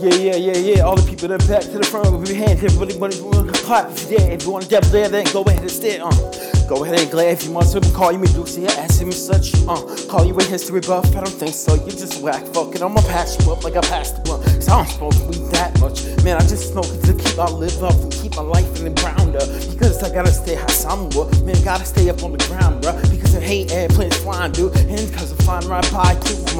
Yeah, yeah, yeah, yeah. All the people that back to the front with your hands. Everybody want to clap. Yeah, if you want to get there, then go ahead and stare. Uh. Go ahead and glare if you want to call you Medusa, yeah, ask him such. Uh, call you a history buff, I don't think so. You just whack, fuck it. I'ma patch you up like I passed the one. Cause I don't smoke weed that much. Man, I just smoke it to keep my live up and keep my life in the ground up. Because I gotta stay high somewhere. Man, I gotta stay up on the ground, bruh. Because I hate airplanes flying, dude. And because I'm flying right by, too. I'm